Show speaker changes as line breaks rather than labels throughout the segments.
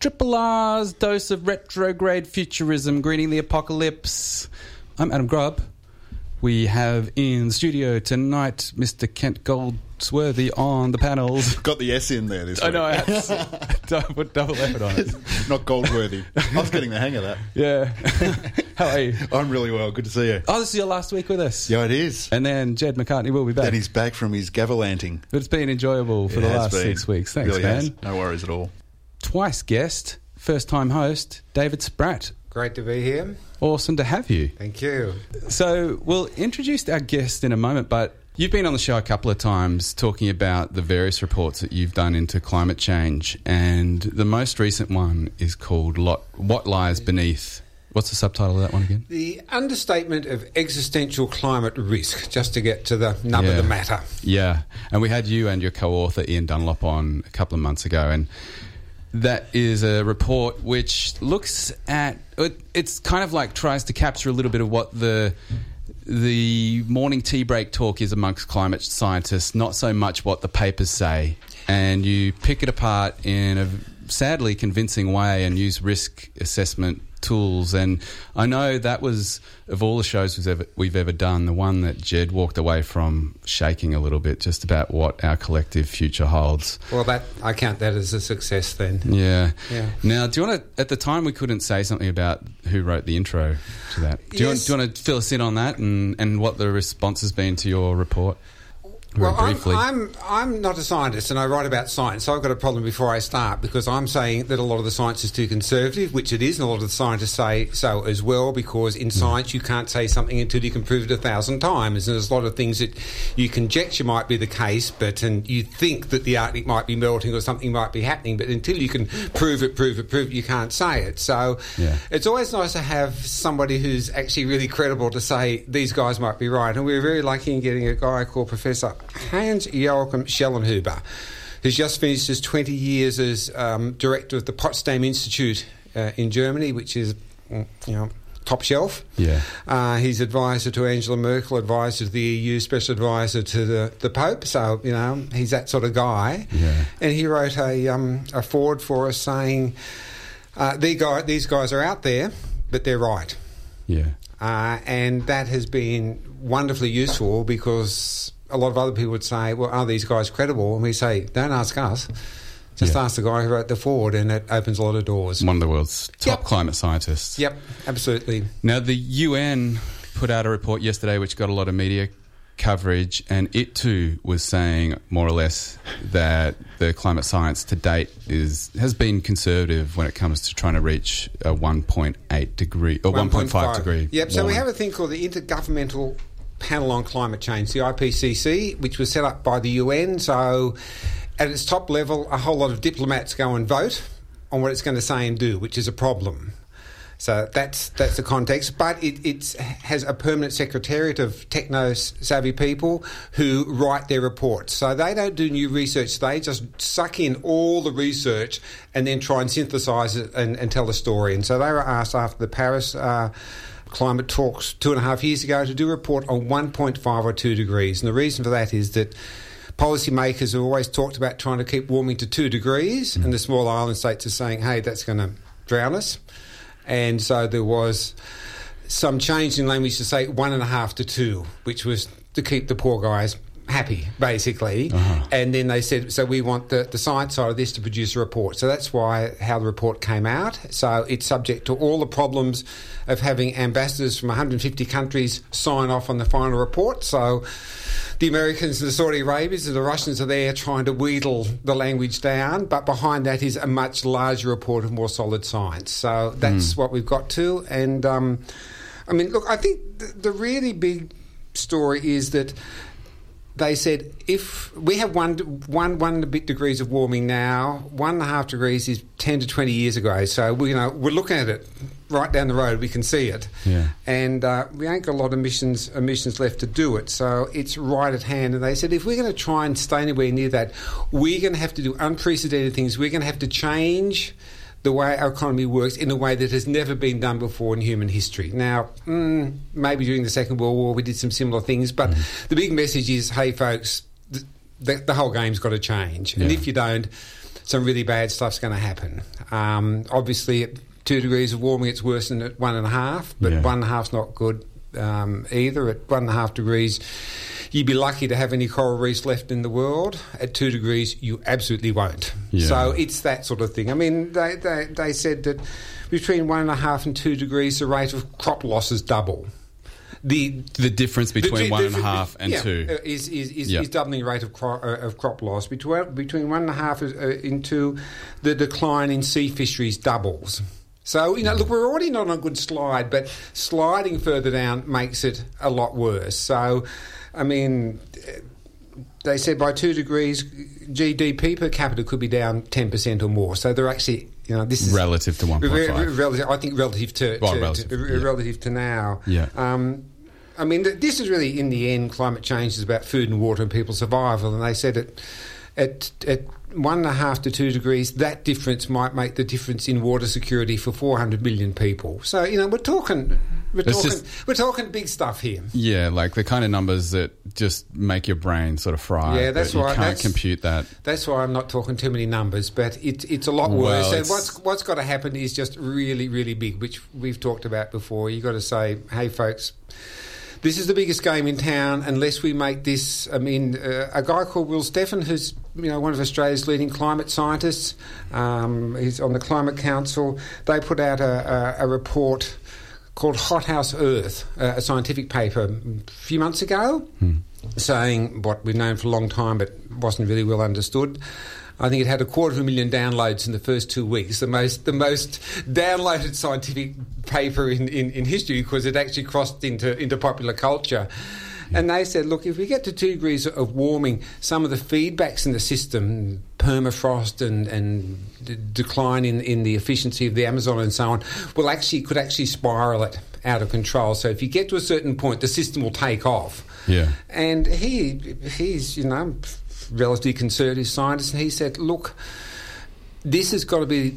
Triple R's dose of retrograde futurism, greening the apocalypse. I'm Adam Grubb. We have in the studio tonight Mr. Kent Goldsworthy on the panels.
Got the S in there this time.
I
week.
know I had to double, put double effort on it.
Not Goldworthy. I was getting the hang of that.
Yeah. How are you?
I'm really well. Good to see you.
Oh, this is your last week with us.
Yeah, it is.
And then Jed McCartney will be back.
And he's back from his gavellanting.
But it's been enjoyable for
It
the
has
last
been.
six weeks. Thanks,
really
man.
has. No worries at all.
Twice guest, first time host, David Spratt.
Great to be here.
Awesome to have you.
Thank you.
So we'll introduce our guest in a moment, but you've been on the show a couple of times talking about the various reports that you've done into climate change, and the most recent one is called Lot, "What Lies Beneath." What's the subtitle of that one again?
The understatement of existential climate risk, just to get to the nub
Yeah.
of the matter.
Yeah, and we had you and your co-author Ian Dunlop on a couple of months ago, and that is a report which looks at it, it's kind of like tries to capture a little bit of what the the morning tea break talk is amongst climate scientists, not so much what the papers say, and you pick it apart in a sadly convincing way and use risk assessment tools. And I know that was of all the shows we've ever, we've ever done, the one that Jed walked away from shaking a little bit, just about what our collective future holds.
Well, that I count that as a success then.
Yeah.
Yeah.
Now, do you want to? At the time, we couldn't say something about who wrote the intro to that. Do you, want,
Yes.
do you want to fill us in on that and, and what the response has been to your report?
Well, I'm. I'm I'm not a scientist, and I write about science. So I've got a problem before I start because I'm saying that a lot of the science is too conservative, which it is, and a lot of the scientists say so as well. Because in hmm. science, you can't say something until you can prove it a thousand times, and there's a lot of things that you conjecture might be the case, but and you think that the Arctic might be melting or something might be happening, but until you can prove it, prove it, prove it, you can't say it. So
Yeah.
it's always nice to have somebody who's actually really credible to say these guys might be right. And we were very lucky in getting a guy called Professor Hans Joachim Schellnhuber, who's just finished his 20 years as um, director of the Potsdam Institute uh, in Germany, which is, mm, you know, top shelf.
Yeah.
Uh, he's advisor to Angela Merkel, advisor to the EU, special advisor to the, the Pope. So, you know, he's that sort of guy.
Yeah.
And he wrote a, um, a foreword for us saying, uh, these, guy, these guys are out there, but they're right.
yeah.
Uh, and that has been wonderfully useful because a lot of other people would say, well, are these guys credible? And we say, don't ask us. Just
Yeah.
ask the guy who wrote the foreword, and it opens a lot of doors.
One of the world's top
Yep.
climate scientists.
Yep, absolutely.
Now, the UN put out a report yesterday which got a lot of media coverage, and it too was saying more or less that the climate science to date is has been conservative when it comes to trying to reach a 1.8 degree or 1.5 degree.
Yep, so we have a thing called the Intergovernmental Panel on Climate Change, the IPCC, which was set up by the UN. So at its top level, a whole lot of diplomats go and vote on what it's going to say and do, which is a problem. So that's that's the context, but it it's, has a permanent secretariat of techno savvy people who write their reports. So they don't do new research; they just suck in all the research and then try and synthesise it and, and tell the story. And so they were asked after the Paris. Uh, Climate talks two and a half years ago to do a report on 1.5 or 2 degrees. And the reason for that is that policymakers have always talked about trying to keep warming to 2 degrees, and the small island states are saying, hey, that's going to drown us. And so there was some change in language to say one and a half to two, which was to keep the poor guys happy, basically.
Uh-huh.
And then they said, so we want the, the science side of this to produce a report. So that's why how the report came out. So it's subject to all the problems of having ambassadors from 150 countries sign off on the final report. So the Americans and the Saudi Arabians and the Russians are there trying to wheedle the language down, but behind that is a much larger report of more solid science. So that's what we've got to. And um, I mean, look, I think the, the really big story is that they said if we have one, one, one bit degrees of warming now, one and a half degrees is 10 to 20 years ago. So, we, you know, we're looking at it right down the road. We can see it.
Yeah.
And uh, we ain't got a lot of emissions, emissions left to do it. So it's right at hand. And they said if we're going to try and stay anywhere near that, we're going to have to do unprecedented things. We're going to have to change the way our economy works in a way that has never been done before in human history. Now, mm, maybe during the Second World War we did some similar things, but the big message is, hey, folks, the, the whole game's got to change. And if you don't, some really bad stuff's going to happen. Um, obviously, at two degrees of warming, it's worse than at one and a half, but
Yeah.
one and a half's not good um, either. At one and a half degrees, you'd be lucky to have any coral reefs left in the world. At two degrees, you absolutely won't.
Yeah.
So it's that sort of thing. I mean, they, they, they said that between one and a half and two degrees, the rate of crop losses double. The
The difference between
the- the-
and and
yeah,
two.
uh, is is, is,
Yeah.
is doubling the rate of crop, uh, of crop loss. Between between one and a half and uh, two, the decline in sea fisheries doubles. So you know, look, we're already not on a good slide, but sliding further down makes it a lot worse. So, I mean. They said by two degrees, GDP per capita could be down ten percent or more. So they're actually, you know, this is
Relative to 1.5.
Re- re- relative, I think relative to,
Well,
to-
relative,
to-
yeah.
relative to now.
Yeah.
Um, I mean, this is really, in the end, climate change is about food and water and people's survival. And they said at, at, at one and a half to two degrees, that difference might make the difference in water security for 400 million people. So, you know, we're talking, we're
It's
talking,
just-
we're talking big stuff here.
Yeah, like the kind of numbers that just make your brain sort of fry.
Yeah, that's
why you
right.
can't
That's-
compute that.
That's why I'm not talking too many numbers, but it, it's a lot worse. And what's what's got to happen is just really, really big, which we've talked about before. You've got to say, hey, folks, this is the biggest game in town. Unless we make this, I mean, uh, a guy called Will Steffen, who's you know one of Australia's leading climate scientists, um, he's on the Climate Council. They put out a, a, a report called Hothouse Earth, uh, a scientific paper a few months ago, saying what we've known for a long time but wasn't really well understood. I think it had a quarter of a million downloads in the first two weeks, the most the most downloaded scientific paper in, in, in history because it actually crossed into, into popular culture. And they said, look, if we get to two degrees of warming, some of the feedbacks in the system, permafrost and, and d- decline in, in the efficiency of the Amazon and so on, will actually could actually spiral it out of control. So if you get to a certain point, the system will take off.
Yeah.
And he he's you know relatively conservative scientist, and he said, look, this has got to be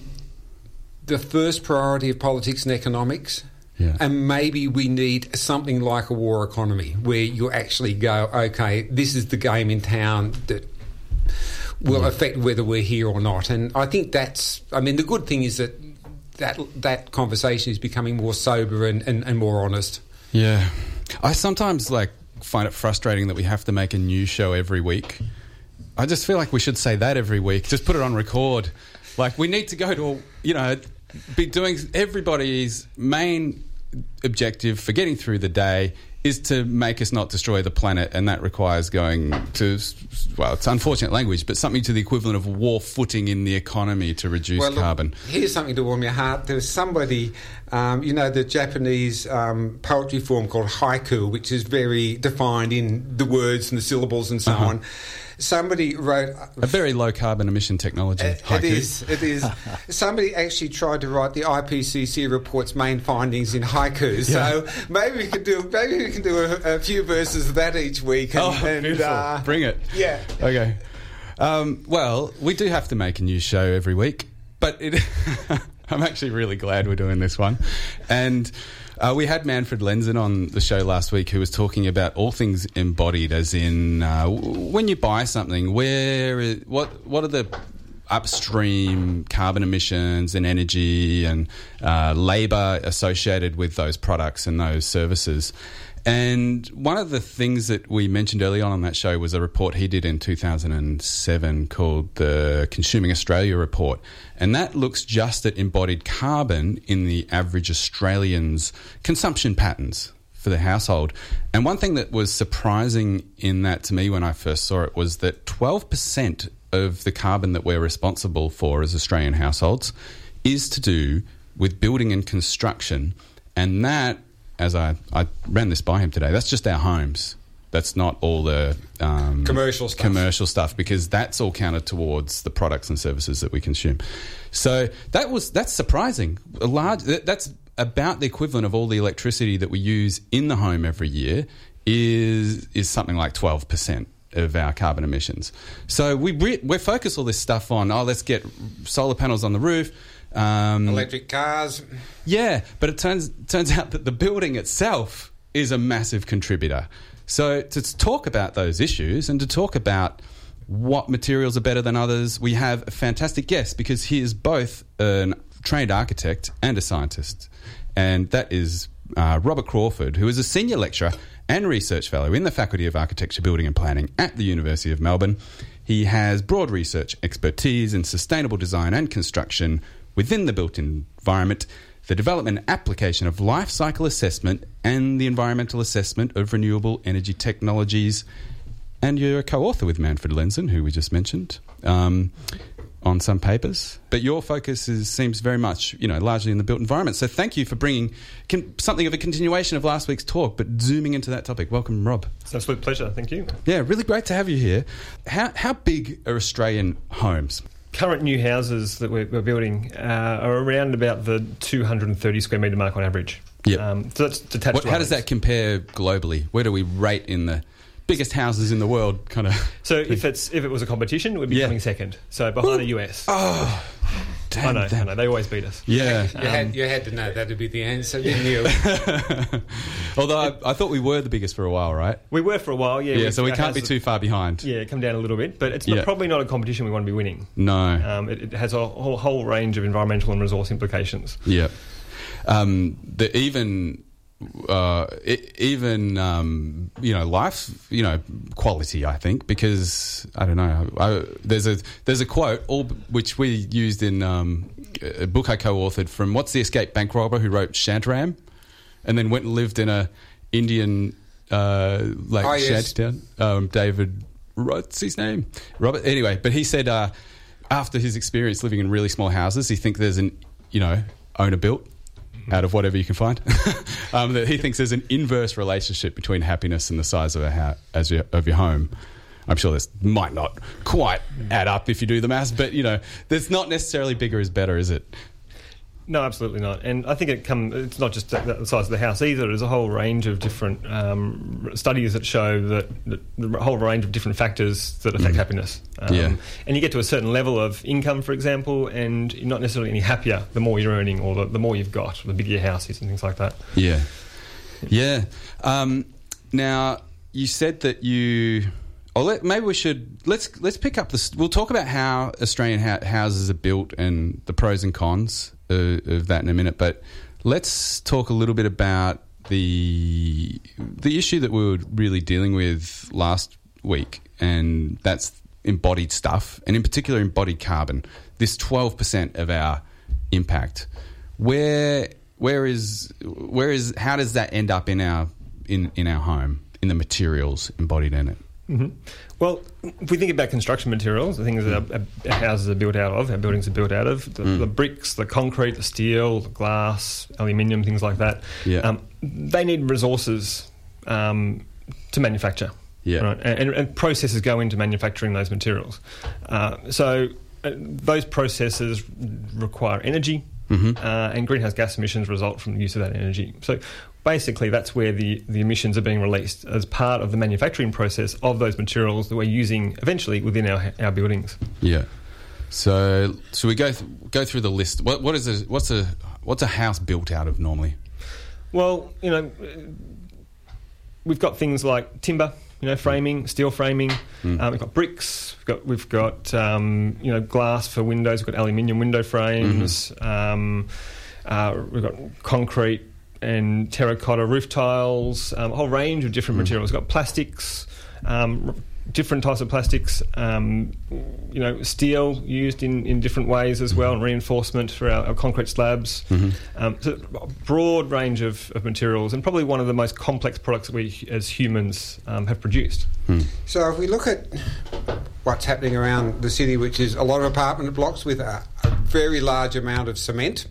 the first priority of politics and economics.
Yeah.
And maybe we need something like a war economy where you actually go, okay, this is the game in town that will affect whether we're here or not. And I think that's, I mean, the good thing is that that, that conversation is becoming more sober and, and, and more honest.
Yeah. I sometimes like find it frustrating that we have to make a new show every week. I just feel like we should say that every week. Just put it on record. Like we need to go to, you know, be doing everybody's main objective for getting through the day is to make us not destroy the planet, and that requires going to, well, it's unfortunate language, but something to the equivalent of war footing in the economy to reduce
Well, look,
carbon.
Here's something to warm your heart. There's somebody, um, you know, the Japanese um, poetry form called haiku, which is very defined in the words and the syllables and so
Uh-huh.
on. Somebody wrote.
A very low carbon emission technology.
It
haiku.
is. It is. Somebody actually tried to write the IPCC report's main findings in haiku. So maybe we could do. Maybe we can do a, a few verses of that each week. And,
Oh,
and,
beautiful.
uh,
Bring it.
Yeah.
Okay. Um, well, we do have to make a new show every week, but it, I'm actually really glad we're doing this one. And uh, we had Manfred Lenzen on the show last week who was talking about all things embodied, as in uh, when you buy something, where is, what what are the upstream carbon emissions and energy and uh, labour associated with those products and those services. And one of the things that we mentioned early on on that show was a report he did in 2007 called the Consuming Australia Report. And that looks just at embodied carbon in the average Australian's consumption patterns for the household. And one thing that was surprising in that to me when I first saw it was that 12% of the carbon that we're responsible for as Australian households is to do with building and construction. And that, as I, I ran this by him today, that's just our homes. That's not all the um,
Commercial stuff.
commercial stuff because that's all counted towards the products and services that we consume. So that was that's surprising. A large that's about the equivalent of all the electricity that we use in the home every year is is something like twelve percent of our carbon emissions. So we we we focus all this stuff on oh let's get solar panels on the roof. Um,
Electric cars.
yeah, but it turns turns out that the building itself is a massive contributor. So to talk about those issues and to talk about what materials are better than others, we have a fantastic guest because he is both a trained architect and a scientist, and that is uh, Robert Crawford, who is a senior lecturer and research fellow in the Faculty of Architecture, Building and Planning at the University of Melbourne. He has broad research expertise in sustainable design and construction within the built environment, the development and application of life cycle assessment, and the environmental assessment of renewable energy technologies. And you're a co author with Manfred Lenzen, who we just mentioned. Um, on some papers, but your focus is, seems very much, you know, largely in the built environment. So, thank you for bringing con- something of a continuation of last week's talk, but zooming into that topic. Welcome, Rob.
It's an absolute pleasure. Thank you.
Yeah, really great to have you here. How how big are Australian homes?
Current new houses that we're, we're building uh, are around about the 230 square metre mark on average.
Yeah.
Um, so that's detached.
What, how does that compare globally? Where do we rate in the biggest houses in the world? Kind of.
So if it's if it was a competition, we'd be
Yeah.
coming second. So behind the US.
Oh,
I know, I know. They always beat us.
Yeah.
You, had, you had to know that'd be the answer, didn't you?
Although I, I thought we were the biggest for a while, right?
We were for a while, yeah.
Yeah,
We-
so we can't be too far behind.
Yeah, come down a little bit, but it's not,
Yeah.
probably not a competition we want to be winning.
No.
Um, it, it has a whole, whole range of environmental and resource implications.
Yeah. Um, the even uh, even um, you know life you know quality I think because I don't know I, there's a there's a quote all which we used in um, a book I co-authored from what's the escape bank robber who wrote Shantaram and then went and lived in a Indian uh, like
Oh, yes.
shantytown? Um, David what's his name. Robert anyway but he said uh, after his experience living in really small houses he think there's an you know owner built out of whatever you can find. um, that he thinks there's an inverse relationship between happiness and the size of a ha- as your, of your home. I'm sure this might not quite add up if you do the maths, but you know, there's not necessarily bigger is better, is it?
No, absolutely not. And I think it come. It's not just the, size of the house either. There's a whole range of different um, studies that show that, that the whole range of different factors that affect happiness. Um,
Yeah.
And you get to a certain level of income, for example, and you're not necessarily any happier the more you're earning or the, the more you've got, the bigger your house is, and things like that.
Yeah, yeah. Um, now you said that you. Or let, maybe we should let's let's pick up this. We'll talk about how Australian ha- houses are built and the pros and cons of, of that in a minute. But let's talk a little bit about the the issue that we were really dealing with last week, and that's embodied stuff, and in particular embodied carbon. This twelve percent of our impact. Where where is where is how does that end up in our in in our home in the materials embodied in it?
Hmm Well, if we think about construction materials, the things that our, our houses are built out of, our buildings are built out of, the,
Mm.
the bricks, the concrete, the steel, the glass, aluminium, things like that,
Yeah.
um, they need resources um, to manufacture.
Yeah.
Right? And, and, and processes go into manufacturing those materials. Uh, so uh, those processes require energy,
Mhm.
uh, and greenhouse gas emissions result from the use of that energy. So basically, that's where the, the emissions are being released as part of the manufacturing process of those materials that we're using eventually within our, our buildings.
Yeah. So should we go th- go through the list? What what is a what's a what's a house built out of normally?
Well, you know, we've got things like timber, you know, framing, steel framing.
Mm.
Um, we've got bricks. We've got we've got um, you know glass for windows. We've got aluminium window frames. Um, uh, we've got concrete and terracotta roof tiles, um, a whole range of different materials. We've got plastics, um, different types of plastics, um, you know, steel used in, in different ways as well, and reinforcement for our, our concrete slabs. Um, so a broad range of, of materials, and probably one of the most complex products that we as humans um, have produced.
So if we look at what's happening around the city, which is a lot of apartment blocks with a, a very large amount of cement,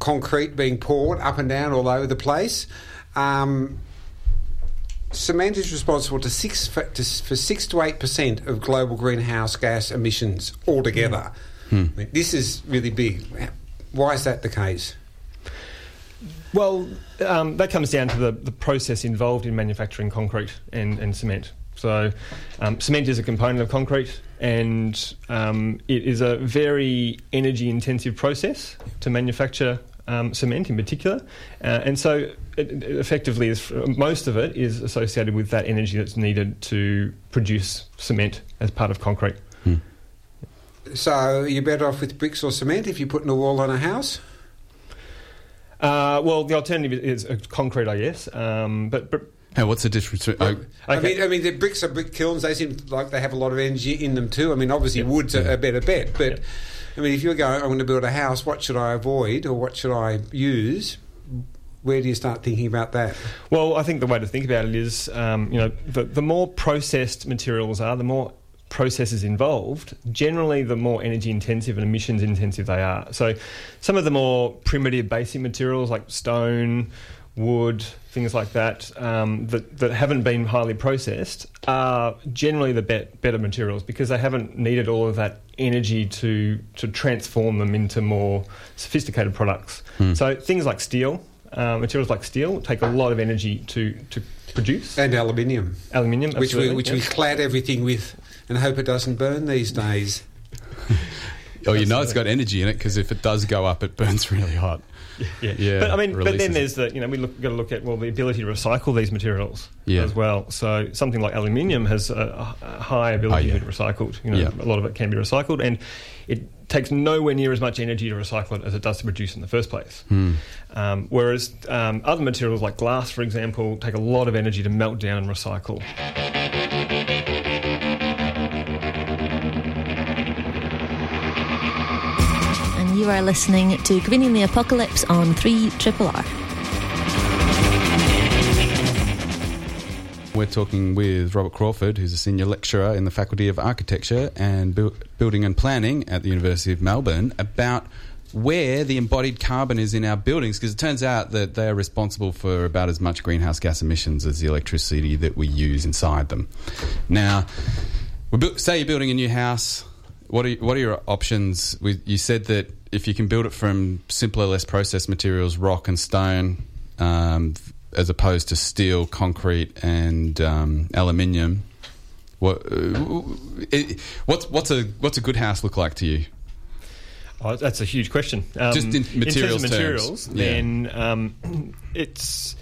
concrete being poured up and down all over the place. Um, cement is responsible to six for, to, for six to eight percent of global greenhouse gas emissions altogether. I mean, this is really big. Why is that the case?
Well, um, that comes down to the, the process involved in manufacturing concrete and, and cement. So, um, cement is a component of concrete, and um, it is a very energy intensive process to manufacture um, cement in particular. Uh, and so, it, it effectively, is, most of it is associated with that energy that's needed to produce cement as part of concrete.
So you're better off with bricks or cement if you're putting a wall on a house.
Uh, well, the alternative is uh, concrete, I guess. Um, but, but
Hey, what's the difference? between- oh,
I mean, I mean, the bricks are brick kilns. They seem like they have a lot of energy in them too. I mean, obviously, wood's a, a better bet. But I mean, if you're going, I'm going to build a house. What should I avoid, or what should I use? Where do you start thinking about that?
Well, I think the way to think about it is, um, you know, the, the more processed materials are, the more processes involved, generally the more energy intensive and emissions intensive they are. So some of the more primitive basic materials like stone, wood, things like that, um, that, that haven't been highly processed are generally the be- better materials because they haven't needed all of that energy to, to transform them into more sophisticated products. So things like steel, uh, materials like steel take a lot of energy to, to produce.
And aluminium,
Aluminium,
which we
absolutely,
which
yeah.
we clad everything with, and hope it doesn't burn these days.
oh, you know it's got energy in it because if it does go up, it burns really hot.
Yeah.
Yeah,
but I mean, but then there's the you know we look, got to look at well the ability to recycle these materials
Yeah.
as well. So something like aluminium has a, a high ability
Oh, yeah.
to be recycled. You know, a lot of it can be recycled, and it takes nowhere near as much energy to recycle it as it does to produce in the first place.
Hmm.
Um, whereas um, other materials like glass, for example, take a lot of energy to melt down and recycle.
You are listening to Greening the Apocalypse on 3 Triple R.
We're talking with Robert Crawford, who's a senior lecturer in the Faculty of Architecture and Bu- Building and Planning at the University of Melbourne, about where the embodied carbon is in our buildings, because it turns out that they are responsible for about as much greenhouse gas emissions as the electricity that we use inside them. Now, bu- say you're building a new house. What are, what are your options? We, you said that if you can build it from simpler, less processed materials, rock and stone, um, as opposed to steel, concrete, and um, aluminium, what, uh, it, what's what's a what's a good house look like to you?
Oh, that's a huge question. Um,
Just in materials
terms of
terms,
materials,
yeah.
then um, it's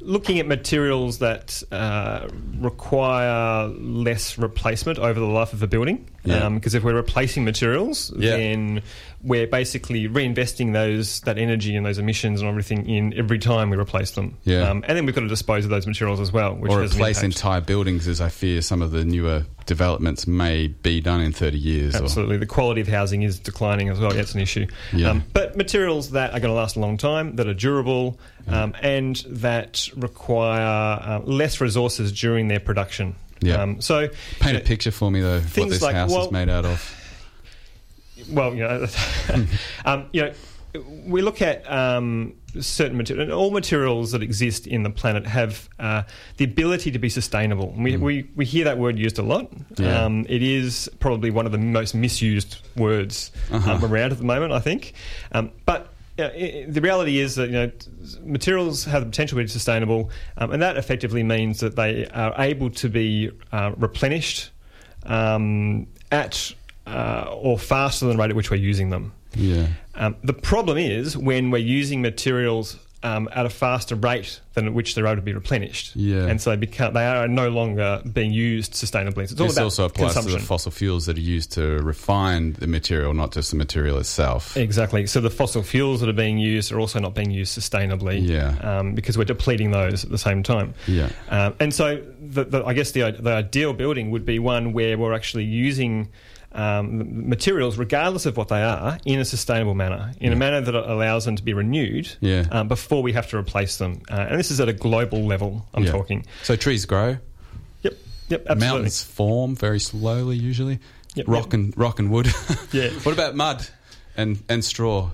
looking at materials that uh, require less replacement over the life of a building.
Yeah.
Because if we're replacing materials,
Yeah.
then we're basically reinvesting those that energy and those emissions and everything in every time we replace them.
Yeah.
Um, and then we've got to dispose of those materials as well, which
or replace entire buildings, as I fear some of the newer developments may be done in 30 years. or-
Absolutely. The quality of housing is declining as well. That's an issue.
Yeah.
Um, but materials that are going to last a long time, that are durable, um, and that require uh, less resources during their production.
Yeah.
Um, so,
Paint a picture for me, though, what this
like-
house
well-
is made out of.
well, you know, um, you know, we look at um, certain materials. All materials that exist in the planet have uh, the ability to be sustainable. And We, we, we hear that word used a lot.
Yeah.
Um, it is probably one of the most misused words
Uh-huh.
um, around at the moment, I think. Um, but you know, i- i- the reality is that you know materials have the potential to be sustainable, um, and that effectively means that they are able to be uh, replenished um, at uh, or faster than the rate at which we're using them.
Yeah.
Um, the problem is when we're using materials um, at a faster rate than at which they're able to be replenished.
Yeah.
And so they become they are no longer being used sustainably. So it's all
this
about
also applies
consumption.
to the fossil fuels that are used to refine the material, not just the material itself.
Exactly. So the fossil fuels that are being used are also not being used sustainably.
Yeah.
Um, because we're depleting those at the same time.
Yeah.
Um, and so the, the, I guess the, the ideal building would be one where we're actually using um, materials, regardless of what they are, in a sustainable manner, in a manner that allows them to be renewed
Yeah.
um, before we have to replace them. Uh, and this is at a global level, I'm
Yeah.
talking.
So trees grow.
Yep. Yep. Absolutely.
Mountains form very slowly, usually.
Yep,
rock
yep.
and rock and wood.
Yeah.
what about mud and and straw?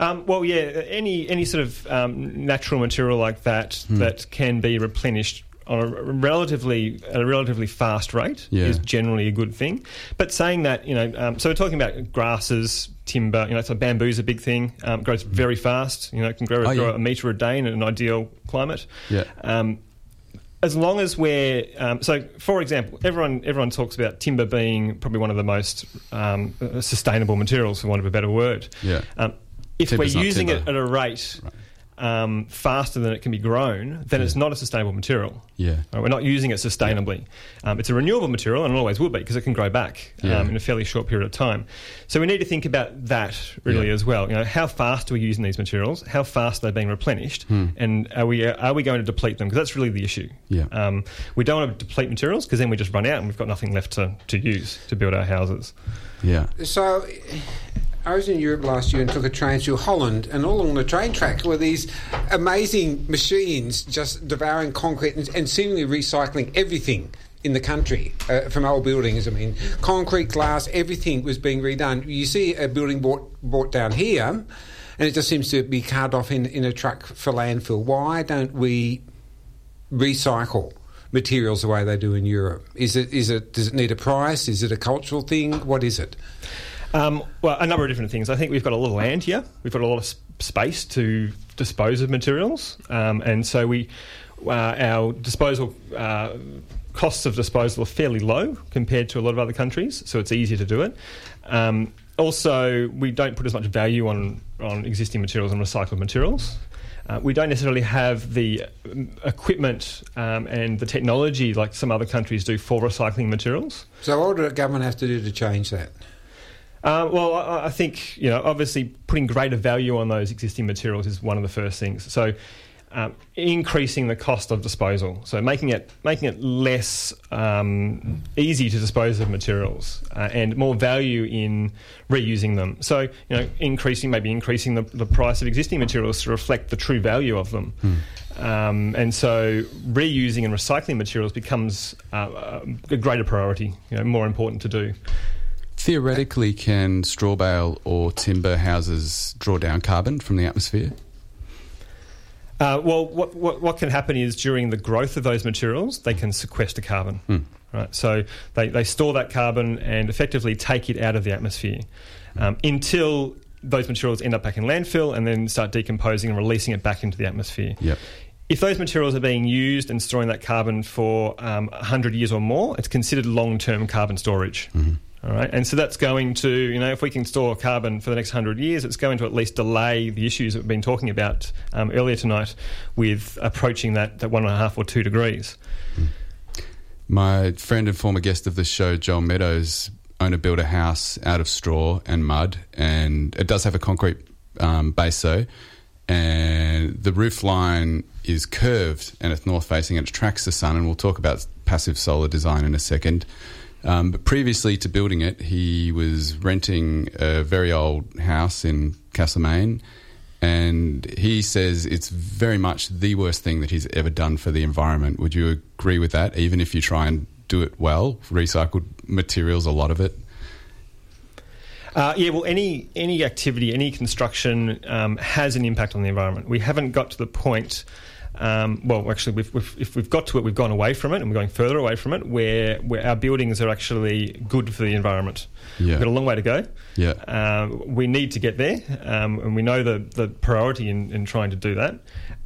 Um, well, yeah, any any sort of um, natural material like that
Hmm.
that can be replenished on a relatively at a relatively fast rate
Yeah.
is generally a good thing. But saying that, you know, um, so we're talking about grasses, timber. You know, so bamboo's a big thing. Um, grows very fast. You know, it can grow,
Oh,
grow
yeah.
a metre a day in an ideal climate.
Yeah.
Um, as long as we're um, so, for example, everyone everyone talks about timber being probably one of the most um, sustainable materials, for want of a better word.
Yeah.
Um, if
Timber's
we're using it at a rate um, faster than it can be grown, then it's not a sustainable material.
Yeah.
Right, We're not using it sustainably. Um, it's a renewable material, and it always will be because it can grow back
Yeah.
um, in a fairly short period of time. So we need to think about that really
Yeah.
as well. You know, how fast are we using these materials? How fast are they being replenished?
Hmm.
And are we are we going to deplete them? Because that's really the issue.
Yeah.
Um, we don't want to deplete materials because then we just run out and we've got nothing left to, to use to build our houses.
Yeah.
So, I was in Europe last year and took a train through Holland, and all along the train track were these amazing machines just devouring concrete and, and seemingly recycling everything in the country uh, from old buildings. I mean, concrete, glass, everything was being redone. You see a building brought, brought down here, and it just seems to be carted off in, in a truck for landfill. Why don't we recycle? Materials the way they do in Europe. Is it? Is it? Does it need a price? Is it a cultural thing? What is it?
Um, well, a number of different things. I think we've got a lot of land here. We've got a lot of space to dispose of materials, um, and so we uh, our disposal. Uh, Costs of disposal are fairly low compared to a lot of other countries, so it's easier to do it. Um, also, we don't put as much value on, on existing materials and recycled materials. Uh, we don't necessarily have the um, equipment um, and the technology like some other countries do for recycling materials.
So, what would the government have to do to change that?
Uh, well, I, I think you know, obviously, putting greater value on those existing materials is one of the first things. So, um, increasing the cost of disposal, so making it making it less um, easy to dispose of materials uh, and more value in reusing them. So, you know, increasing maybe increasing the, the price of existing materials to reflect the true value of them. Um, and so, reusing and recycling materials becomes uh, a greater priority, you know, more important to do.
Theoretically, can straw bale or timber houses draw down carbon from the atmosphere?
Uh, well, what, what, what can happen is during the growth of those materials, they can sequester carbon. Right, so they, they store that carbon and effectively take it out of the atmosphere um, until those materials end up back in landfill and then start decomposing and releasing it back into the atmosphere.
Yep.
If those materials are being used and storing that carbon for um, 100 years or more, it's considered long term carbon storage. All right, and so that's going to, you know, if we can store carbon for the next hundred years, it's going to at least delay the issues that we've been talking about um, earlier tonight with approaching that, that one and a half or two degrees.
My friend and former guest of the show, Joel Meadows, owner built a house out of straw and mud, and it does have a concrete um, base though, and the roof line is curved and it's north facing and it tracks the sun. And we'll talk about passive solar design in a second. Um, but previously to building it, he was renting a very old house in Castlemaine. And he says it's very much the worst thing that he's ever done for the environment. Would you agree with that? Even if you try and do it well, recycled materials, a lot of it.
Uh, yeah, well, any any activity, any construction um, has an impact on the environment. We haven't got to the point. Um, well, actually, we've, we've, if we've got to it, we've gone away from it, and we're going further away from it, where where our buildings are actually good for the environment.
Yeah.
We've got a long way to go.
Yeah.
Um, we need to get there, um, and we know the the priority in, in trying to do that.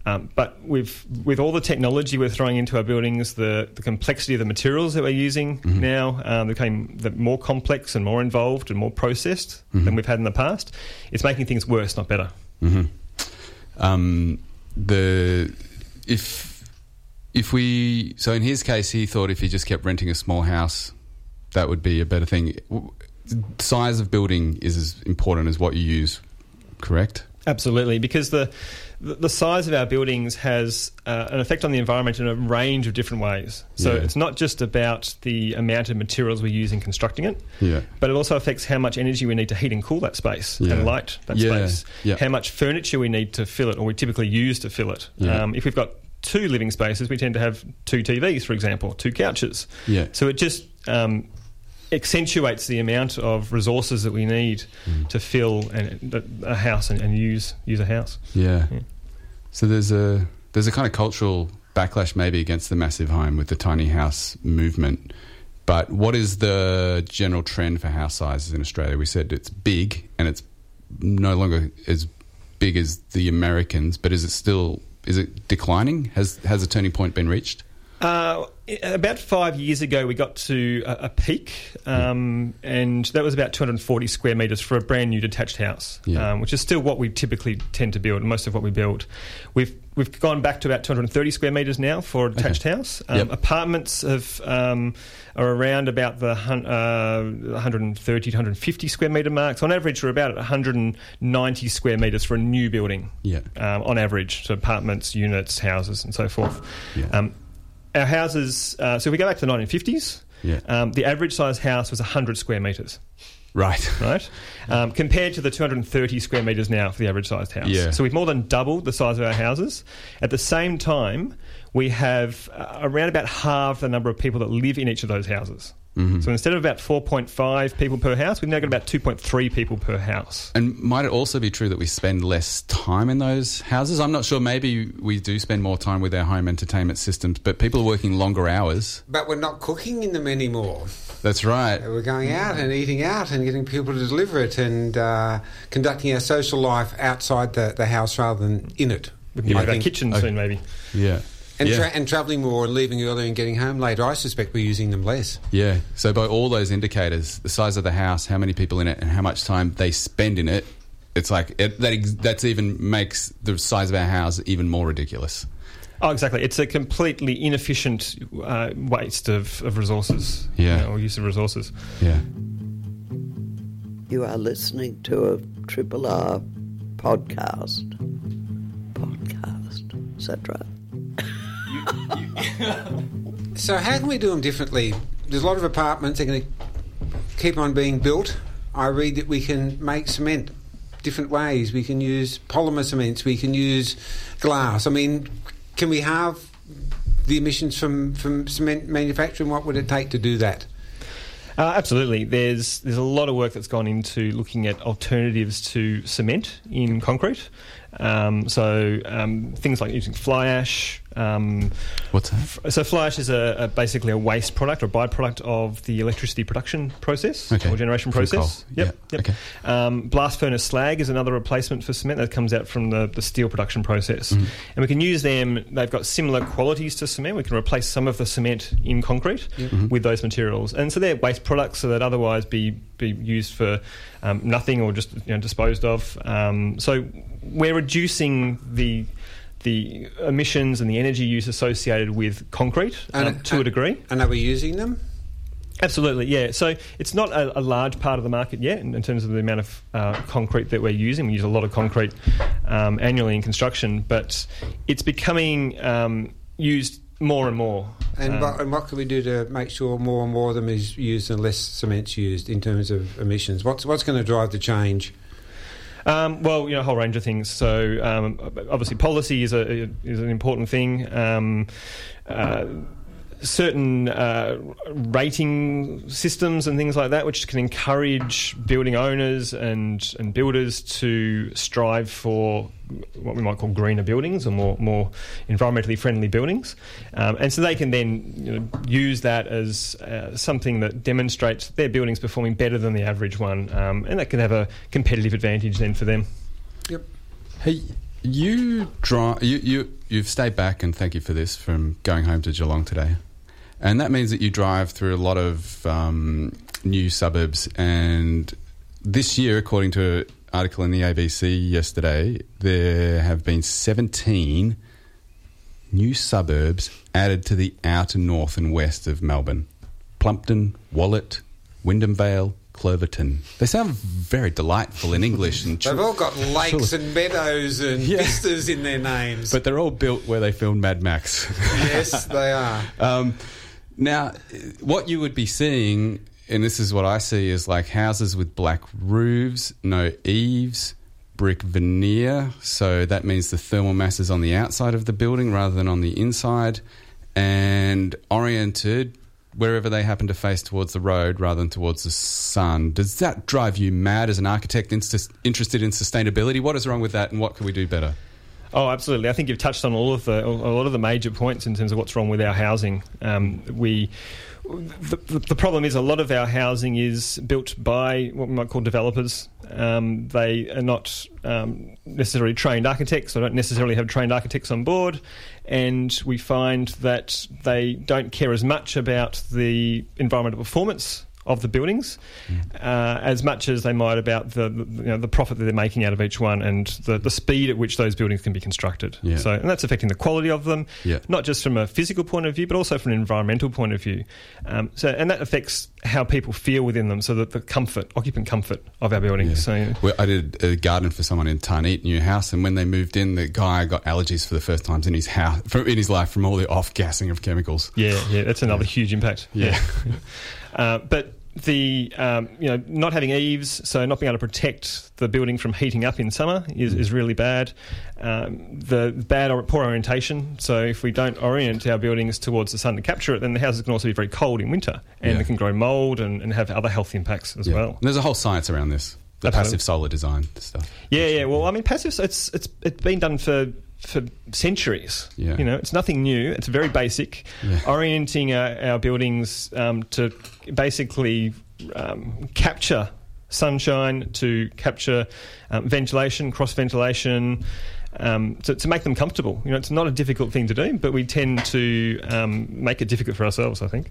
Um, but with with all the technology we're throwing into our buildings, the, the complexity of the materials that we're using now, um, became the more complex and more involved and more processed than we've had in the past. It's making things worse, not better.
hmm Um, the if if we so in his case he thought if he just kept renting a small house that would be a better thing. Size of building is as important as what you use, correct?
Absolutely, because the the size of our buildings has uh, an effect on the environment in a range of different ways. So
Yeah.
it's not just about the amount of materials we use in constructing it,
Yeah.
but it also affects how much energy we need to heat and cool that space
Yeah.
and light that space. How much furniture we need to fill it, or we typically use to fill it. Um, if we've got two living spaces, we tend to have two TVs, for example, two couches.
Yeah.
So it just um, accentuates the amount of resources that we need
Mm.
to fill an, a house and, and use use a house.
Yeah.
Yeah.
So there's a there's a kind of cultural backlash maybe against the massive home with the tiny house movement. But what is the general trend for house sizes in Australia? We said it's big and it's no longer as big as the Americans, but is it still is it declining? Has has a turning point been reached?
Uh, about five years ago, we got to a, a peak, um, and that was about 240 square metres for a brand new detached house,
Yeah.
um, which is still what we typically tend to build. Most of what we build, we've we've gone back to about 230 square metres now for a detached house. Um,
Yep.
Apartments have um, are around about the hun- uh, 130 to 150 square metre marks. On average, we're about 190 square metres for a new building
Yeah.
um, on average, so apartments, units, houses, and so forth.
Yeah.
Our houses, uh, so if we go back to the 1950s,
Yeah.
um, the average size house was 100 square metres,
Right.
right? Um, compared to the 230 square metres now for the average sized house.
Yeah.
So we've more than doubled the size of our houses. At the same time, we have uh, around about half the number of people that live in each of those houses.
Mm-hmm.
So instead of about 4.5 people per house, we've now got about 2.3 people per house.
And might it also be true that we spend less time in those houses? I'm not sure. Maybe we do spend more time with our home entertainment systems, but people are working longer hours.
But we're not cooking in them anymore.
That's right.
We're going out and eating out and getting people to deliver it and uh, conducting our social life outside the, the house rather than in it.
We can
I
get our kitchen
Okay.
soon, maybe.
Yeah.
And,
yeah.
tra- and travelling more and leaving earlier and getting home later, I suspect we're using them less.
yeah. So by all those indicators, the size of the house, how many people in it, and how much time they spend in it, it's like it, that. Ex- that's even makes the size of our house even more ridiculous.
Oh, exactly. It's a completely inefficient uh, waste of, of resources.
Yeah.
you know, or use of resources.
Yeah.
You are listening to a Triple R podcast. Podcast. Is that right?
So, how can we do them differently? There's a lot of apartments, they're going to keep on being built. I read that we can make cement different ways. We can use polymer cements, we can use glass. I mean, can we have the emissions from, from cement manufacturing? What would it take to do that?
Uh, absolutely. There's there's a lot of work that's gone into looking at alternatives to cement in concrete. Um, so um, things like using fly ash. Um,
What's that?
so fly ash is a, a basically a waste product or byproduct of the electricity production process
Okay.
or generation
From
process.
coal.
Yep.
Yeah.
yep.
Okay.
Um, blast furnace slag is another replacement for cement that comes out from the, the steel production process.
Mm-hmm.
And we can use them, they've got similar qualities to cement. We can replace some of the cement in concrete
Mm-hmm.
with those materials. And so they're waste products so that otherwise be, be used for um, nothing or just you know, disposed of. Um, so we're reducing the the emissions and the energy use associated with concrete um, to a degree.
And are we using them?
Absolutely, yeah. So it's not a, a large part of the market yet in, in terms of the amount of uh, concrete that we're using. We use a lot of concrete um, annually in construction, but it's becoming um, used more and more.
And,
Um,
what, and what can we do to make sure more and more of them is used and less cement's used in terms of emissions? What's what's going to drive the change?
Um, well, you know, a whole range of things. So, um, obviously, policy is a is an important thing. Um, uh, certain uh, rating systems and things like that, which can encourage building owners and and builders to strive for what we might call greener buildings or more more environmentally friendly buildings, um, and so they can then you know, use that as uh, something that demonstrates their buildings performing better than the average one, um, and that can have a competitive advantage then for them.
Yep.
Hey, you draw you you you've stayed back, and thank you for this from going home to Geelong today, and that means that you drive through a lot of um, new suburbs. And this year, according to an article in the ABC yesterday. There have been 17 new suburbs added to the outer north and west of Melbourne Plumpton, Wollert, Wyndham Vale, Cloverton. They sound very delightful in English. And
They've all got lakes and meadows and vistas in their names.
But they're all built where they filmed Mad Max.
yes, they are.
Um, now, what you would be seeing, and this is what I see, is like houses with black roofs, no eaves, brick veneer. So that means the thermal mass is on the outside of the building rather than on the inside, and oriented wherever they happen to face towards the road rather than towards the sun. Does that drive you mad as an architect interested in sustainability? What is wrong with that, and what can we do better?
Oh, absolutely. I think you've touched on all of the a lot of the major points in terms of what's wrong with our housing. Um, we. The, the, problem is a lot of our housing is built by what we might call developers. Um, they are not um, necessarily trained architects, or don't necessarily have trained architects on board, and we find that they don't care as much about the environmental performance of the buildings uh, as much as they might about the, you know the profit that they're making out of each one and the, the speed at which those buildings can be constructed.
Yeah.
So and that's affecting the quality of them,
Yeah.
not just from a physical point of view, but also from an environmental point of view. Um, so and that affects how people feel within them. So that the comfort, occupant comfort of our buildings. So
Well, I did a garden for someone in Tarneet, new house, and when they moved in, the guy got allergies for the first times in his house, in his life, from all the off gassing of chemicals.
Yeah, yeah, that's another huge impact.
Yeah.
uh, but the um, you know not having eaves, so not being able to protect the building from heating up in summer is, is really bad. Um, the bad or poor orientation. So if we don't orient our buildings towards the sun to capture it, then the houses can also be very cold in winter, and
Yeah.
it can grow mold and, and have other health impacts as
Yeah.
well.
And there's a whole science around this. The passive solar design stuff.
Yeah, yeah. Well, I mean, passive. It's it's it's been done for for centuries.
Yeah.
You know, it's nothing new. It's very basic.
Yeah.
Orienting our, our buildings um, to basically um, capture sunshine, to capture um, ventilation, cross ventilation. Um, to, to make them comfortable, you know, it's not a difficult thing to do, but we tend to um, make it difficult for ourselves. I think.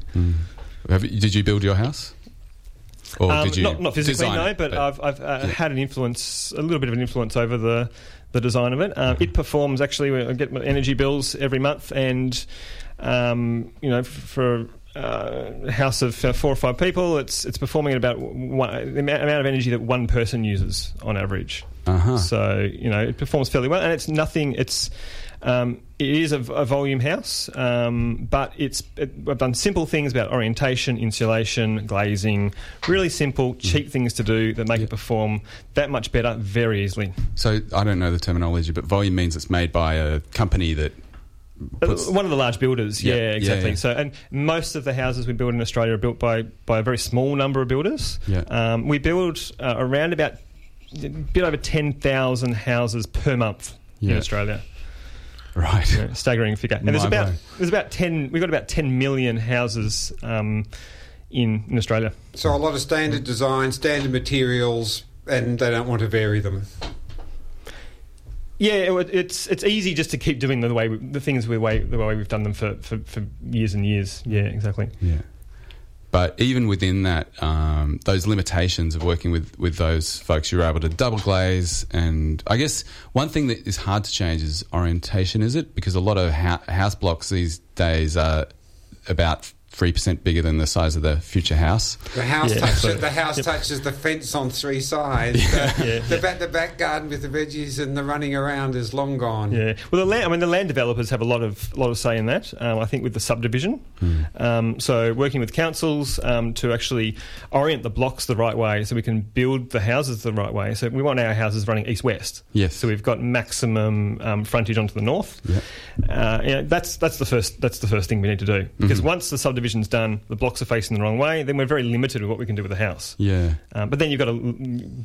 Have you, did you build your house? Or
Um,
did you
not, not physically, no,
it?
but, I've, I've uh, had an influence, a little bit of an influence over the the design of it. Uh, it performs actually. I get my energy bills every month, and um, you know, for uh, a house of uh, four or five people, it's it's performing at about one, the amount amount of energy that one person uses on average.
Uh-huh.
So you know, it performs fairly well, and it's nothing. It's um, it is a, a volume house, um, but it's it, I've done simple things about orientation, insulation, glazing, really simple, cheap things to do that make it perform that much better very easily.
So I don't know the terminology, but volume means it's made by a company that puts.
Uh, One of the large builders,
Yeah,
yeah,
yeah,
exactly.
yeah.
So, and most of the houses we build in Australia are built by by a very small number of builders.
Yeah.
Um, we build uh, around about a bit over ten thousand houses per month in Australia.
Right.
Yeah, staggering figure. And there's about
blowing.
there's about ten. We've got about ten million houses um, in in Australia.
So a lot of standard design, standard materials, and they don't want to vary them.
Yeah, it, it's it's easy just to keep doing the way we, the things the way the way we've done them for, for, for years and years. Yeah, exactly.
Yeah. But even within that, um, those limitations of working with, with those folks, you're able to double glaze. And I guess one thing that is hard to change is orientation, is it? Because a lot of hou- house blocks these days are about 3% bigger than the size of the future house.
The house
Yeah,
touches
so-
the house
Yep.
touches the fence on three sides. The,
Yeah,
the,
yeah.
Back, the back garden with the veggies and the running around is long gone.
Yeah. Well, the land, I mean, the land developers have a lot of lot of say in that. Um, I think with the subdivision, um, so working with councils um, to actually orient the blocks the right way, so we can build the houses the right way. So we want our houses running east west.
Yes.
So we've got maximum um, frontage onto the north.
Yeah.
Uh, you know, that's that's the first that's the first thing we need to do because once the subdivision's done, the blocks are facing the wrong way, then we're very limited with what we can do with the house.
Yeah.
Um, but then you've got to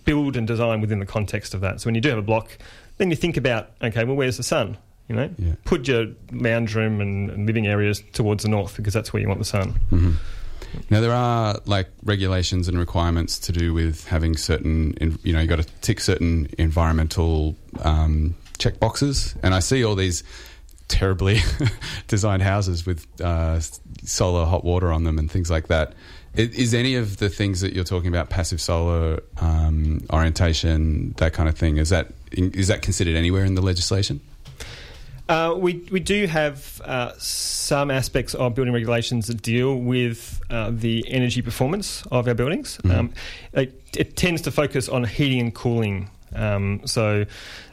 build and design within the context of that. So when you do have a block, then you think about, okay, well, where's the sun? You know,
Yeah.
put your lounge room and, living areas towards the north because that's where you want the sun.
Now there are like regulations and requirements to do with having certain, you know, you got to tick certain environmental um, check boxes, and I see all these terribly designed houses with uh, solar hot water on them and things like that. Is any of the things that you're talking about, passive solar um, orientation, that kind of thing, is that is that considered anywhere in the legislation?
Uh, we we do have uh, some aspects of building regulations that deal with uh, the energy performance of our buildings.
Mhm.
Um, it, it tends to focus on heating and cooling. Um, so,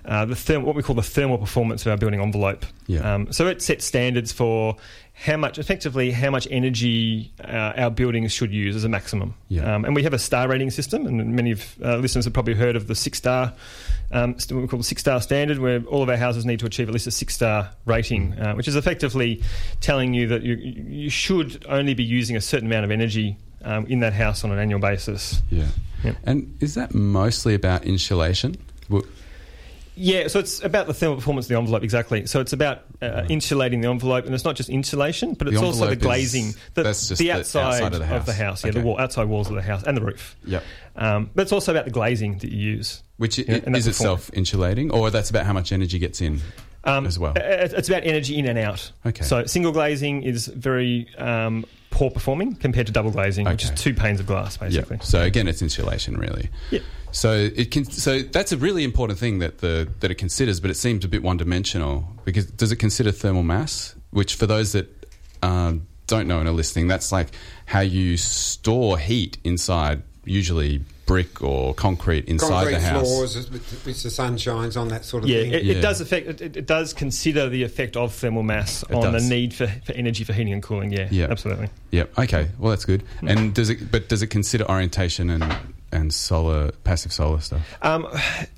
uh, the therm- what we call the thermal performance of our building envelope.
Yeah.
Um, so it sets standards for how much, effectively, how much energy uh, our buildings should use as a maximum.
Yeah.
Um, and we have a star rating system, and many of uh, listeners have probably heard of the six star, um, what we call the six star standard, where all of our houses need to achieve at least a six star rating, uh, which is effectively telling you that you, you should only be using a certain amount of energy um, in that house on an annual basis.
Yeah.
Yeah.
And is that mostly about insulation?
Yeah, so it's about the thermal performance of the envelope, exactly. So it's about uh, insulating the envelope, and it's not just insulation, but
The
it's also the
envelope is-
glazing, the,
that's just
the
the
outside,
outside of the house.
yeah,
Okay.
the wall, outside walls of the house, and the roof.
Yep.
Um, but it's also about the glazing that you use.
Which i
Yeah, and that
is itself insulating, or that's about how much energy gets in
Um,
as well?
It's about energy in and out.
Okay.
So single glazing is very um, poor performing compared to double glazing, which is two panes of glass, basically.
Yeah. So again, it's insulation, really.
Yeah.
So it can. So that's a really important thing that the that it considers, but it seems a bit one dimensional because does it consider thermal mass? Which for those that um, don't know and are listening, that's like how you store heat inside, usually brick or concrete inside
Concrete
the house.
floors, which which the sun shines on, that sort of
Yeah,
thing.
it, it does affect. It, it- it does consider the effect of thermal mass
It
on
does.
the need for, for energy for heating and cooling. Yeah,
Yeah.
absolutely.
Yep. Okay. Well, that's good. And does it? But does it consider orientation and and solar passive solar stuff?
Um,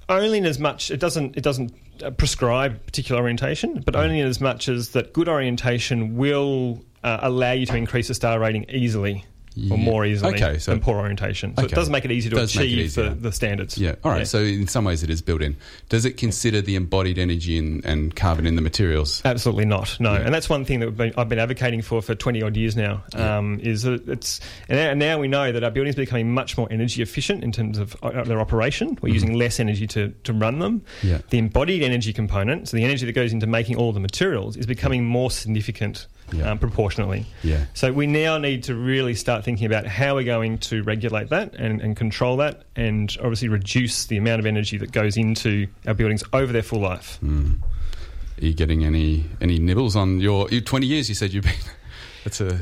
only in as much it doesn't it doesn't uh, prescribe particular orientation, but only in as much as that good orientation will uh, allow you to increase the star rating easily.
Yeah.
Or more easily
Okay, so-
than poor orientation. So
Okay.
it does make it easy to
Does
achieve the, the standards.
Yeah. All right. So in some ways, it is built in. Does it consider the embodied energy and, and carbon in the materials?
Absolutely not. No,
Yeah.
and that's one thing that we've been, I've been advocating for for twenty odd years now. Um, Is that it's and now- we know that our buildings are becoming much more energy efficient in terms of uh, their operation. We're using less energy to, to run them.
Mm-hmm. Yeah.
The embodied energy component, so the energy that goes into making all the materials, is becoming more significant
Yeah.
um, proportionately.
Yeah.
So we now need to really start thinking about how we're going to regulate that and, and control that, and obviously reduce the amount of energy that goes into our buildings over their full life.
Mm. Are you getting any any nibbles on your you- twenty years? You said you've been. That's a.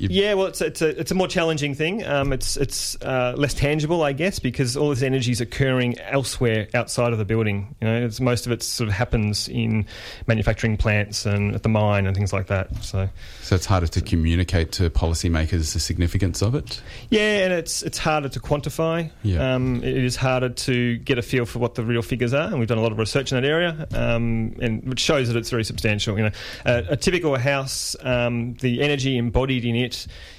You,
Yeah, well, it's, it's a it's a more challenging thing. Um, it's it's uh, less tangible, I guess, because all this energy is occurring elsewhere outside of the building. You know, it's, most of it sort of happens in manufacturing plants and at the mine and things like that. So,
So it's harder to communicate to policymakers the significance of it.
yeah, and it's it's harder to quantify.
Yeah.
Um, it is harder to get a feel for what the real figures are, and we've done a lot of research in that area, um, and which shows that it's very substantial. You know, uh, a typical house, um, the energy embodied in it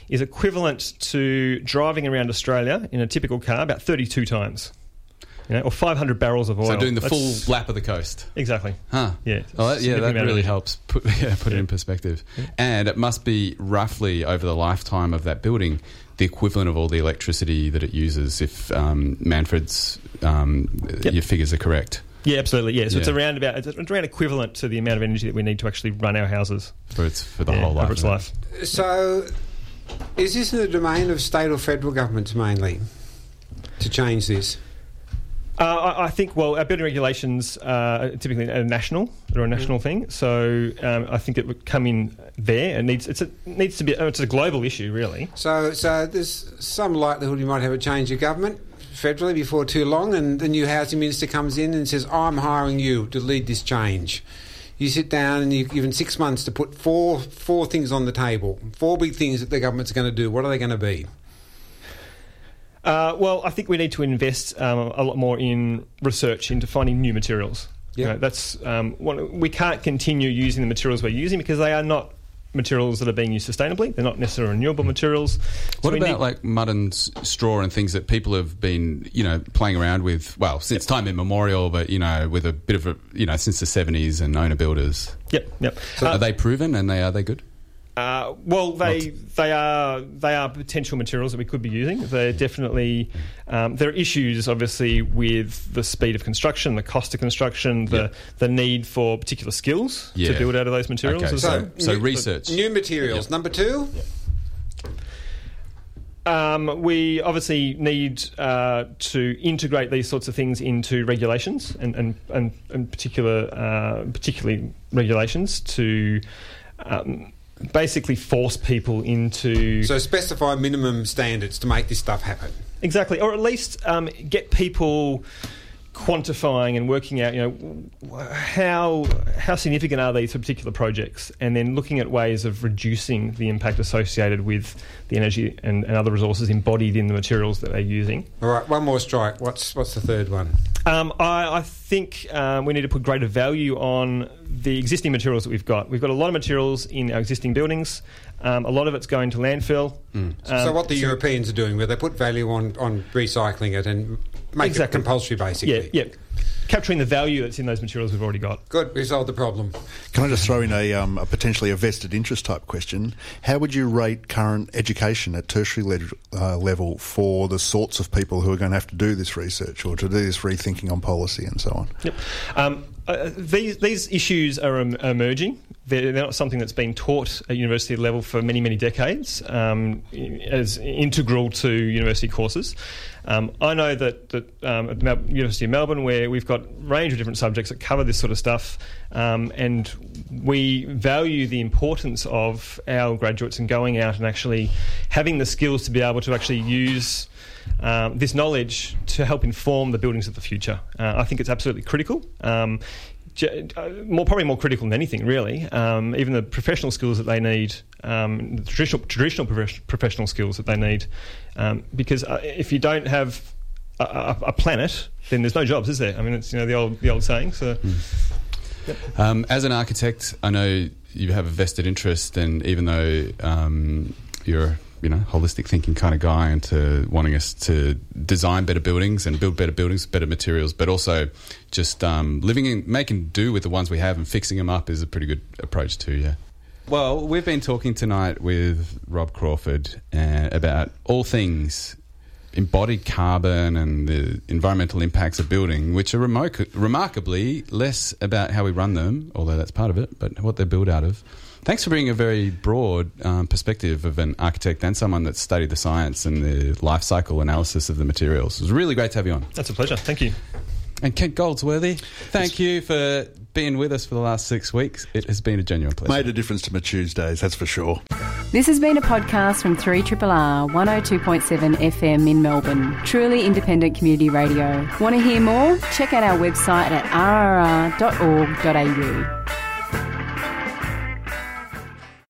is equivalent to driving around Australia in a typical car about 32 times. You know, or 500 barrels of oil.
So doing the full
That's-
lap of the coast.
Exactly.
Huh.
Yeah.
Oh, that, yeah, that really helps put, yeah, put it in perspective. And it must be roughly over the lifetime of that building the equivalent of all the electricity that it uses if um, Manfred's um,
Yep.
your figures are correct.
Yeah, absolutely. Yeah, so it's around about it's around equivalent to the amount of energy that we need to actually run our houses
For its for the
Yeah,
whole life.
over its
of it.
life.
So, is this in the domain of state or federal governments mainly to change this?
Uh, I, I think, well, our building regulations uh, are typically a national, they're a national thing. So um, I think it would come in there. It needs, it's a, it needs to be, it's a global issue, really.
So, so there's some likelihood you might have a change of government federally before too long, and the new housing minister comes in and says, "I'm hiring you to lead this change." You sit down and you're given six months to put four four things on the table, four big things that the government's going to do. What are they going to be?
Uh, well, I think we need to invest um, a lot more in research into finding new materials. You
Yeah.
know, that's um, one, we can't continue using the materials we're using because they are not materials that are being used sustainably. They're not necessarily renewable materials. So
What about
need-
like mud and s- straw and things that people have been, you know, playing around with? Well, since time immemorial, but you know, with a bit of a, you know, since the seventies and owner builders.
Yep, yep.
So
Uh,
are they proven and they are they good?
Uh, well, they they are they are potential materials that we could be using. They're definitely um, there are issues, obviously, with the speed of construction, the cost of construction, the the need for particular skills
Yeah.
to build out of those materials.
Okay,
as
so- so
new,
research.
new materials. Number two,
Um, we obviously need uh, to integrate these sorts of things into regulations and and and, and particular uh, particularly regulations to. Um, basically force people into
So specify minimum standards to make this stuff happen.
Exactly, or at least um, get people quantifying and working out, you know, how how significant are these particular projects, and then looking at ways of reducing the impact associated with the energy and, and other resources embodied in the materials that they're using.
All right, one more strike. What's what's the third one?
Um, I, I think um, we need to put greater value on the existing materials that we've got. We've got a lot of materials in our existing buildings. Um, a lot of it's going to landfill. Um,
so what the Europeans are doing, where they put value on, on recycling it and make it compulsory, basically.
Yeah, yeah. Capturing the value that's in those materials we've already got.
Good, we solved the problem.
Can I just throw in a, um, a potentially a vested interest type question? How would you rate current education at tertiary le- uh, level for the sorts of people who are going to have to do this research or to do this rethinking on policy and so on?
Yep. Um, uh, these these issues are em- emerging. They're, they're not something that's been taught at university level for many many decades um, as integral to university courses. Um, I know that, that um, at the University of Melbourne, where we've got a range of different subjects that cover this sort of stuff, um, and we value the importance of our graduates and going out and actually having the skills to be able to actually use um, this knowledge to help inform the buildings of the future. Uh, I think it's absolutely critical. Um, more probably more critical than anything, really. Um, even the professional skills that they need, um, the traditional traditional prof- professional skills that they need, um, because uh, if you don't have a, a, a planet, then there's no jobs, is there? I mean, it's you know the old the old saying. So.
Um, as an architect, I know you have a vested interest, and even though um, you're you know holistic thinking kind of guy into wanting us to design better buildings and build better buildings, better materials, but also just um, living in making do with the ones we have and fixing them up is a pretty good approach too. Yeah. Well, we've been talking tonight with Rob Crawford uh, about all things embodied carbon and the environmental impacts of building, which are remarkably less about how we run them, although that's part of it, but what they're built out of. Thanks for bringing a very broad um, perspective of an architect and someone that's studied the science and the life cycle analysis of the materials. It was really great to have you on.
That's a pleasure. Thank you.
And Kent Goldsworthy, thank you for being with us for the last six weeks. It has been a genuine pleasure.
Made a difference to my Tuesdays, that's for sure.
This has been a podcast from 3RRR 102.7 FM in Melbourne. Truly independent community radio. Want to hear more? Check out our website at rrr.org.au.